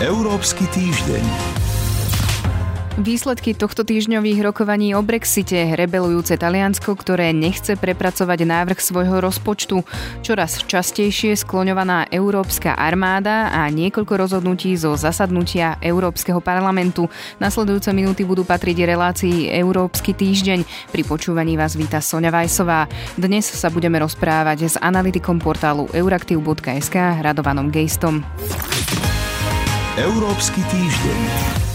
Európsky týždeň. Výsledky tohto týždňových rokovaní o Brexite, rebelujúce Taliansko, ktoré nechce prepracovať návrh svojho rozpočtu, čoraz častejšie skloňovaná Európska armáda a niekoľko rozhodnutí zo zasadnutia Európskeho parlamentu. Nasledujúce minúty budú patriť relácii Európsky týždeň. Pri počúvaní vás víta Sonja Vajsová. Dnes sa budeme rozprávať s analytikom portálu euraktiv.sk Radovanom Gejstom. Európsky týždeň.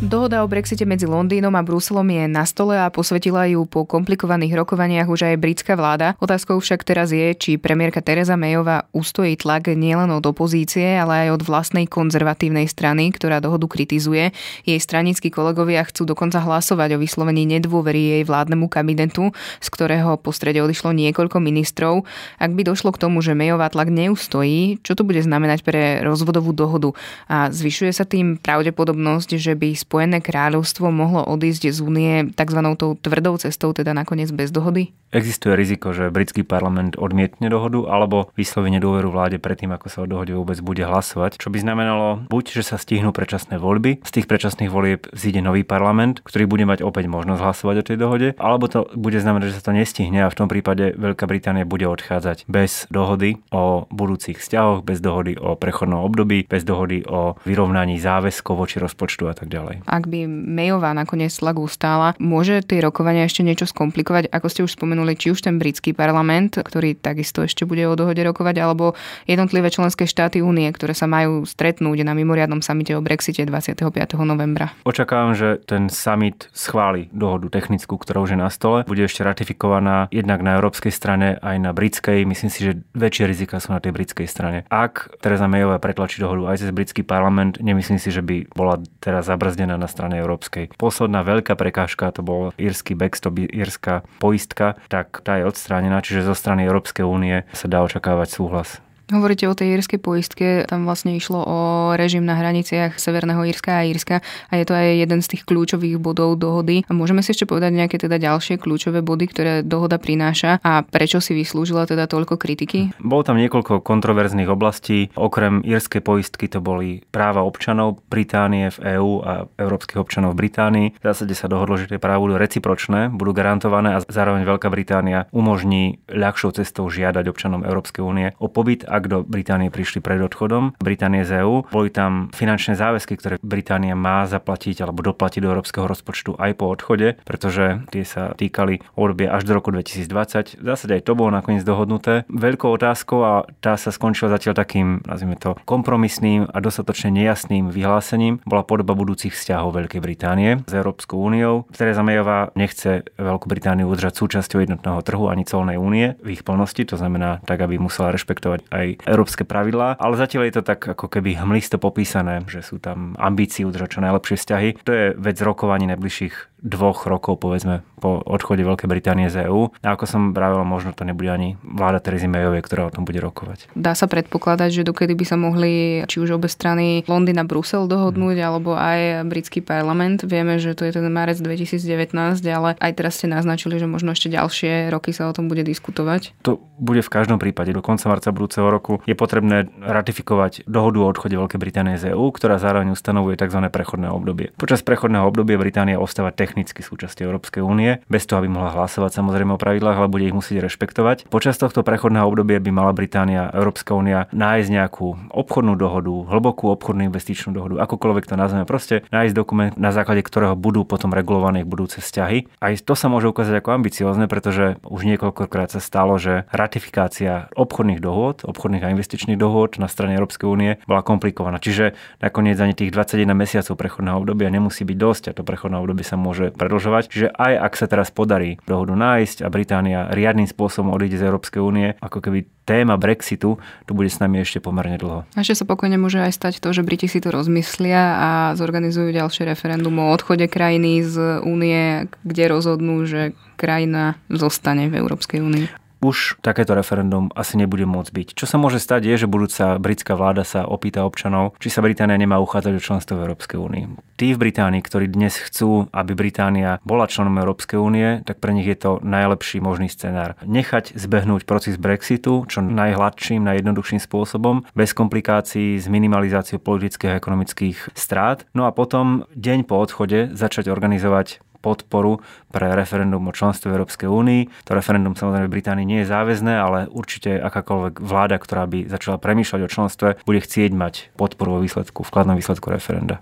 Dohoda o Brexite medzi Londýnom a Bruselom je na stole a posvetila ju po komplikovaných rokovaniach už aj britská vláda. Otázkou však teraz je, či premiérka Teresa Mayová ustojí tlak nielen od opozície, ale aj od vlastnej konzervatívnej strany, ktorá dohodu kritizuje. Jej stranickí kolegovia chcú dokonca hlasovať o vyslovení nedôvery jej vládnemu kabinetu, z ktorého po strede odišlo niekoľko ministrov. Ak by došlo k tomu, že Mayová tlak neustojí, čo to bude znamenať pre rozvodovú dohodu? A zvyšuje sa tým pravdepodobnosť, že by Spojené kráľovstvo mohlo odísť z únie tzv. tou tvrdou cestou, teda nakoniec bez dohody? Existuje riziko, že britský parlament odmietne dohodu alebo vysloví nedôveru vláde predtým, ako sa o dohode vôbec bude hlasovať, čo by znamenalo buď, že sa stihnú predčasné voľby, z tých predčasných volieb zíde nový parlament, ktorý bude mať opäť možnosť hlasovať o tej dohode, alebo to bude znamenať, že sa to nestihne a v tom prípade Veľká Británia bude odchádzať bez dohody o budúcich vzťahoch, bez dohody o prechodnom období, bez dohody o vyrovnaní záväzkov voči rozpočtu a tak ďalej. Ak by Mayová nakoniec slag ustála, môže tie rokovania ešte niečo skomplikovať, ako ste už spomenuli, či už ten britský parlament, ktorý takisto ešte bude o dohode rokovať, alebo jednotlivé členské štáty únie, ktoré sa majú stretnúť na mimoriadnom samite o Brexite 25. novembra. Očakávam, že ten summit schváli dohodu technickú, ktorá už je na stole. Bude ešte ratifikovaná jednak na európskej strane aj na britskej. Myslím si, že väčšie rizika sú na tej britskej strane. Ak Teresa Mayová pretlačí dohodu aj cez britský parlament, nemyslím si, že by bola teraz zabrzdená na strane európskej. Posledná veľká prekážka to bol írsky backstop, írska poistka, tak tá je odstránená, čiže zo strany Európskej únie sa dá očakávať súhlas. Hovoríte o tej írskej poistke, tam vlastne išlo o režim na hraniciach Severného Írska a Írska a je to aj jeden z tých kľúčových bodov dohody. A môžeme si ešte povedať nejaké teda ďalšie kľúčové body, ktoré dohoda prináša a prečo si vyslúžila teda toľko kritiky? Bolo tam niekoľko kontroverzných oblastí. Okrem írskej poistky to boli práva občanov Británie v EÚ a európskych občanov v Británii. V zásade sa dohodlo, že tie práva budú recipročné, budú garantované a zároveň Veľká Británia umožní ľahšou cestou žiadať občanom Európskej únie o pobyt, ak do Británie prišli pred odchodom Británie z EÚ. Boli tam finančné záväzky, ktoré Británia má zaplatiť alebo doplatiť do európskeho rozpočtu aj po odchode, pretože tie sa týkali obdobia až do roku 2020. V zásade aj to bolo nakoniec dohodnuté. Veľkou otázkou a tá sa skončila zatiaľ takým, nazvime to, kompromisným a dostatočne nejasným vyhlásením bola podoba budúcich vzťahov Veľkej Británie s Európskou úniou. Teresa Mayová nechce Veľkú Britániu udržať súčasťou jednotného trhu ani colnej únie v ich plnosti, to znamená tak, aby musela rešpektovať aj európske pravidlá, ale zatiaľ je to tak ako keby hmlisto popísané, že sú tam ambície udržať čo najlepšie vzťahy. To je vec rokovaní najbližších dvoch rokov, povedzme, po odchode Veľkej Británie z EÚ. A ako som vravel, možno to nebude ani vláda Terezy Mayovej, ktorá o tom bude rokovať. Dá sa predpokladať, že dokedy by sa mohli či už obe strany Londýn a Brusel dohodnúť, hmm. alebo aj britský parlament. Vieme, že to je ten marec 2019, ale aj teraz ste naznačili, že možno ešte ďalšie roky sa o tom bude diskutovať. To bude v každom prípade. Do konca marca budúceho roku je potrebné ratifikovať dohodu o odchode Veľkej Británie z EÚ, ktorá zároveň ustanovuje tzv. prechodné obdobie. Počas prechodného obdobia Británia ostáva technicky súčasť Európskej únie, bez toho, aby mohla hlasovať samozrejme o pravidlách, ale bude ich musieť rešpektovať. Počas tohto prechodného obdobia by mala Británia, Európska únia nájsť nejakú obchodnú dohodu, hlbokú obchodnú investičnú dohodu, akokoľvek to nazveme, proste nájsť dokument, na základe ktorého budú potom regulované budúce vzťahy. Aj to sa môže ukázať ako ambiciozne, pretože už niekoľkokrát sa stalo, že ratifikácia obchodných dohôd, obchodných a investičných dohôd na strane Európskej únie bola komplikovaná. Čiže nakoniec ani tých 21 mesiacov prechodného obdobia nemusí byť dosť a to prechodné obdobie sa môže môže predlžovať. Čiže aj ak sa teraz podarí dohodu nájsť a Británia riadnym spôsobom odíde z Európskej únie, ako keby téma Brexitu tu bude s nami ešte pomerne dlho. A ešte sa pokojne môže aj stať to, že Briti si to rozmyslia a zorganizujú ďalšie referendum o odchode krajiny z únie, kde rozhodnú, že krajina zostane v Európskej únii. Už takéto referendum asi nebude môcť byť. Čo sa môže stať je, že budúca britská vláda sa opýta občanov, či sa Británia nemá uchádzať o členstvo v Európskej únii. Tí v Británii, ktorí dnes chcú, aby Británia bola členom Európskej únie, tak pre nich je to najlepší možný scenár. Nechať zbehnúť proces Brexitu čo najhladším, najjednoduchším spôsobom, bez komplikácií, s minimalizáciou politických a ekonomických strát. No a potom deň po odchode začať organizovať podporu pre referendum o členstve Európskej únii. To referendum samozrejme v Británii nie je záväzné, ale určite akákoľvek vláda, ktorá by začala premýšľať o členstve, bude chcieť mať podporu vo výsledku, vkladnom výsledku referenda.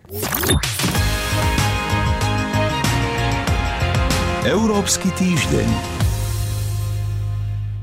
Európsky týždeň.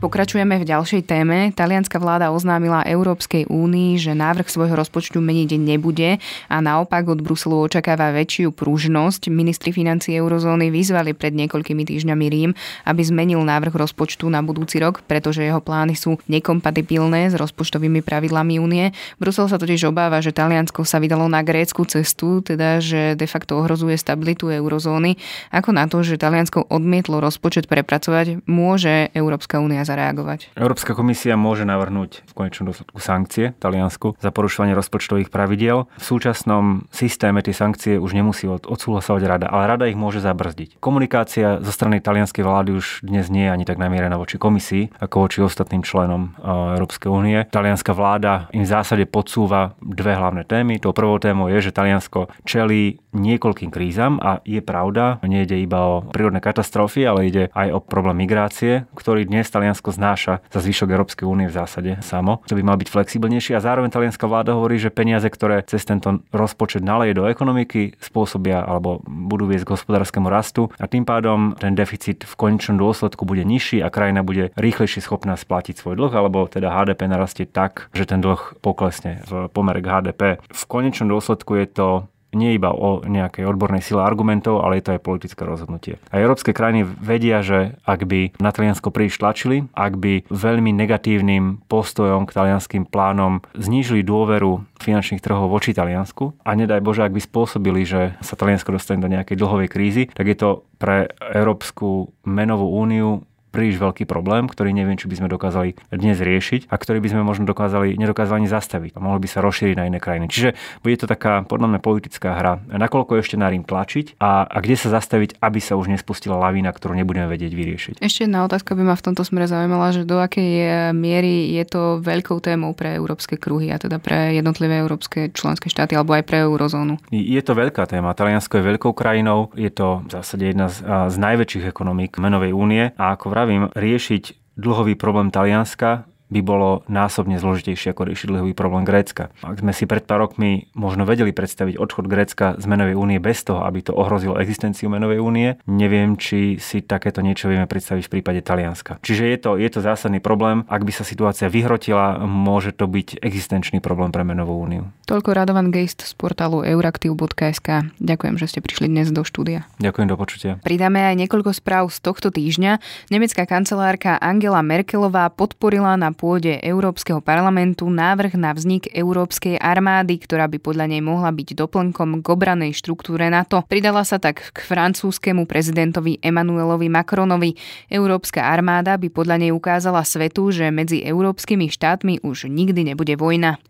Pokračujeme v ďalšej téme. Talianská vláda oznámila Európskej únii, že návrh svojho rozpočtu meniť nebude a naopak od Bruselu očakáva väčšiu pružnosť. Ministri financí eurozóny vyzvali pred niekoľkými týždňami Rím, aby zmenil návrh rozpočtu na budúci rok, pretože jeho plány sú nekompatibilné s rozpočtovými pravidlami únie. Brusel sa totiž obáva, že Taliansko sa vydalo na grécku cestu, teda že de facto ohrozuje stabilitu eurozóny. Ako na to, že Taliansko odmietlo rozpočet prepracovať, môže Európska únia zareagovať? Európska komisia môže navrhnúť v konečnom dôsledku sankcie Taliansku za porušovanie rozpočtových pravidiel. V súčasnom systéme tie sankcie už nemusí odsúhlasovať rada, ale rada ich môže zabrzdiť. Komunikácia zo strany talianskej vlády už dnes nie je ani tak namierená voči komisii, ako voči ostatným členom Európskej únie. Talianská vláda im v zásade podsúva dve hlavné témy. Tou prvou témou je, že Taliansko čelí niekoľkým krízam a je pravda, nie ide iba o prírodné katastrofy, ale ide aj o problém migrácie, ktorý dnes Taliansko znáša za zvyšok Európskej únie v zásade samo. To by mal byť flexibilnejší a zároveň talianská vláda hovorí, že peniaze, ktoré cez tento rozpočet naleje do ekonomiky, spôsobia alebo budú viesť k hospodárskému rastu a tým pádom ten deficit v konečnom dôsledku bude nižší a krajina bude rýchlejšie schopná splatiť svoj dlh, alebo teda HDP narastie tak, že ten dlh poklesne v pomere k HDP. V konečnom dôsledku je to nie iba o nejakej odbornej sile argumentov, ale je to aj politické rozhodnutie. A európske krajiny vedia, že ak by na Taliansko príliš tlačili, ak by veľmi negatívnym postojom k talianským plánom znížili dôveru finančných trhov voči Taliansku a nedaj Bože, ak by spôsobili, že sa Taliansko dostane do nejakej dlhovej krízy, tak je to pre Európsku menovú úniu príliš veľký problém, ktorý neviem, či by sme dokázali dnes riešiť a ktorý by sme možno dokázali, nedokázali ani zastaviť a mohol by sa rozšíriť na iné krajiny. Čiže bude to taká podľa mňa politická hra. Nakoľko ešte na Rím tlačiť a, a kde sa zastaviť, aby sa už nespustila lavína, ktorú nebudeme vedieť vyriešiť. Ešte jedna otázka by ma v tomto smere zaujímala, že do akej e, miery je to veľkou témou pre európske kruhy a teda pre jednotlivé európske členské štáty alebo aj pre eurozónu. Je to veľká téma. Taliansko je veľkou krajinou, je to v zásade jedna z, z najväčších ekonomík menovej únie a ako vravím, riešiť dlhový problém Talianska by bolo násobne zložitejšie ako riešiť dlhový problém Grécka. Ak sme si pred pár rokmi možno vedeli predstaviť odchod Grécka z menovej únie bez toho, aby to ohrozilo existenciu menovej únie, neviem, či si takéto niečo vieme predstaviť v prípade Talianska. Čiže je to, je to zásadný problém. Ak by sa situácia vyhrotila, môže to byť existenčný problém pre menovú úniu. Toľko Radovan Geist z portálu euraktiv.sk. Ďakujem, že ste prišli dnes do štúdia. Ďakujem, do počutia. Pridáme aj niekoľko správ z tohto týždňa. Nemecká kancelárka Angela Merkelová podporila na pôde Európskeho parlamentu návrh na vznik Európskej armády, ktorá by podľa nej mohla byť doplnkom k obranej štruktúre NATO. Pridala sa tak k francúzskému prezidentovi Emmanuelovi Macronovi. Európska armáda by podľa nej ukázala svetu, že medzi európskymi štátmi už nikdy nebude vojna.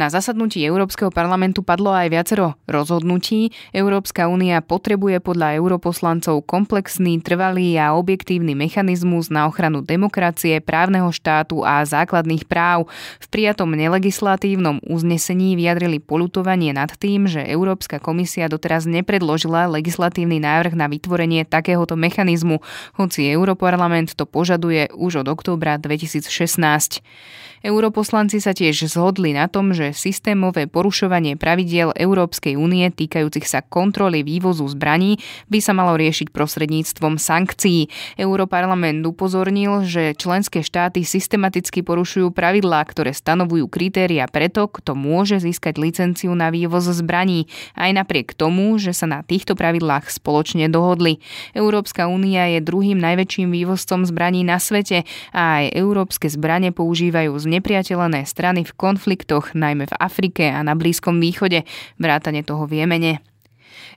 Na zasadnutí Európskeho parlamentu padlo aj viacero rozhodnutí. Európska únia potrebuje podľa europoslancov komplexný, trvalý a objektívny mechanizmus na ochranu demokracie, právneho štátu a základných práv. V prijatom nelegislatívnom uznesení vyjadrili polutovanie nad tým, že Európska komisia doteraz nepredložila legislatívny návrh na vytvorenie takéhoto mechanizmu, hoci Europarlament to požaduje už od októbra 2016. Europoslanci sa tiež zhodli na tom, že systémové porušovanie pravidiel Európskej únie týkajúcich sa kontroly vývozu zbraní by sa malo riešiť prostredníctvom sankcií. Europarlament upozornil, že členské štáty systematicky porušujú pravidlá, ktoré stanovujú kritéria preto, kto môže získať licenciu na vývoz zbraní, aj napriek tomu, že sa na týchto pravidlách spoločne dohodli. Európska únia je druhým najväčším vývozcom zbraní na svete a aj európske zbranie používajú znepriateľené strany v konfliktoch, najmä v Afrike a na Blízkom východe, vrátane toho v Jemene.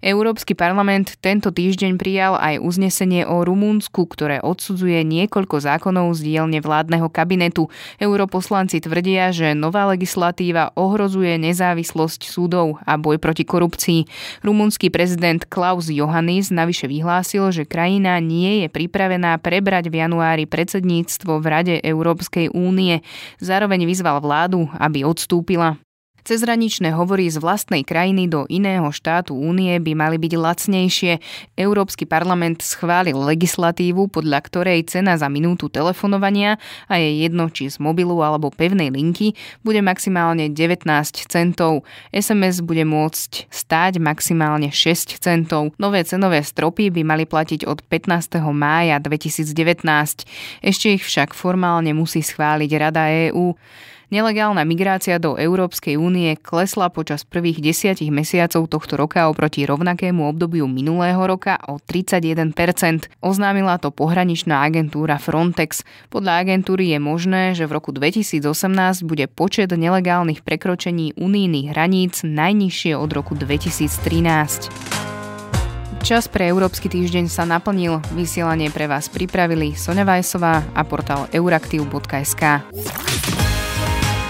Európsky parlament tento týždeň prijal aj uznesenie o Rumúnsku, ktoré odsudzuje niekoľko zákonov z dielne vládneho kabinetu. Europoslanci tvrdia, že nová legislatíva ohrozuje nezávislosť súdov a boj proti korupcii. Rumúnsky prezident Klaus Johannis navyše vyhlásil, že krajina nie je pripravená prebrať v januári predsedníctvo v Rade Európskej únie. Zároveň vyzval vládu, aby odstúpila. Cezhraničné hovory z vlastnej krajiny do iného štátu únie by mali byť lacnejšie. Európsky parlament schválil legislatívu, podľa ktorej cena za minútu telefonovania, a je jedno či z mobilu alebo pevnej linky, bude maximálne 19 centov. SMS bude môcť stáť maximálne 6 centov. Nové cenové stropy by mali platiť od 15. mája 2019. Ešte ich však formálne musí schváliť Rada EÚ. Nelegálna migrácia do Európskej únie klesla počas prvých desiatich mesiacov tohto roka oproti rovnakému obdobiu minulého roka o 31%. Oznámila to pohraničná agentúra Frontex. Podľa agentúry je možné, že v roku 2018 bude počet nelegálnych prekročení unijných hraníc najnižšie od roku 2013. Čas pre Európsky týždeň sa naplnil. Vysielanie pre vás pripravili Sonja Vajsová a portál euraktiv.sk.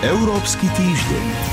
Európsky týždeň.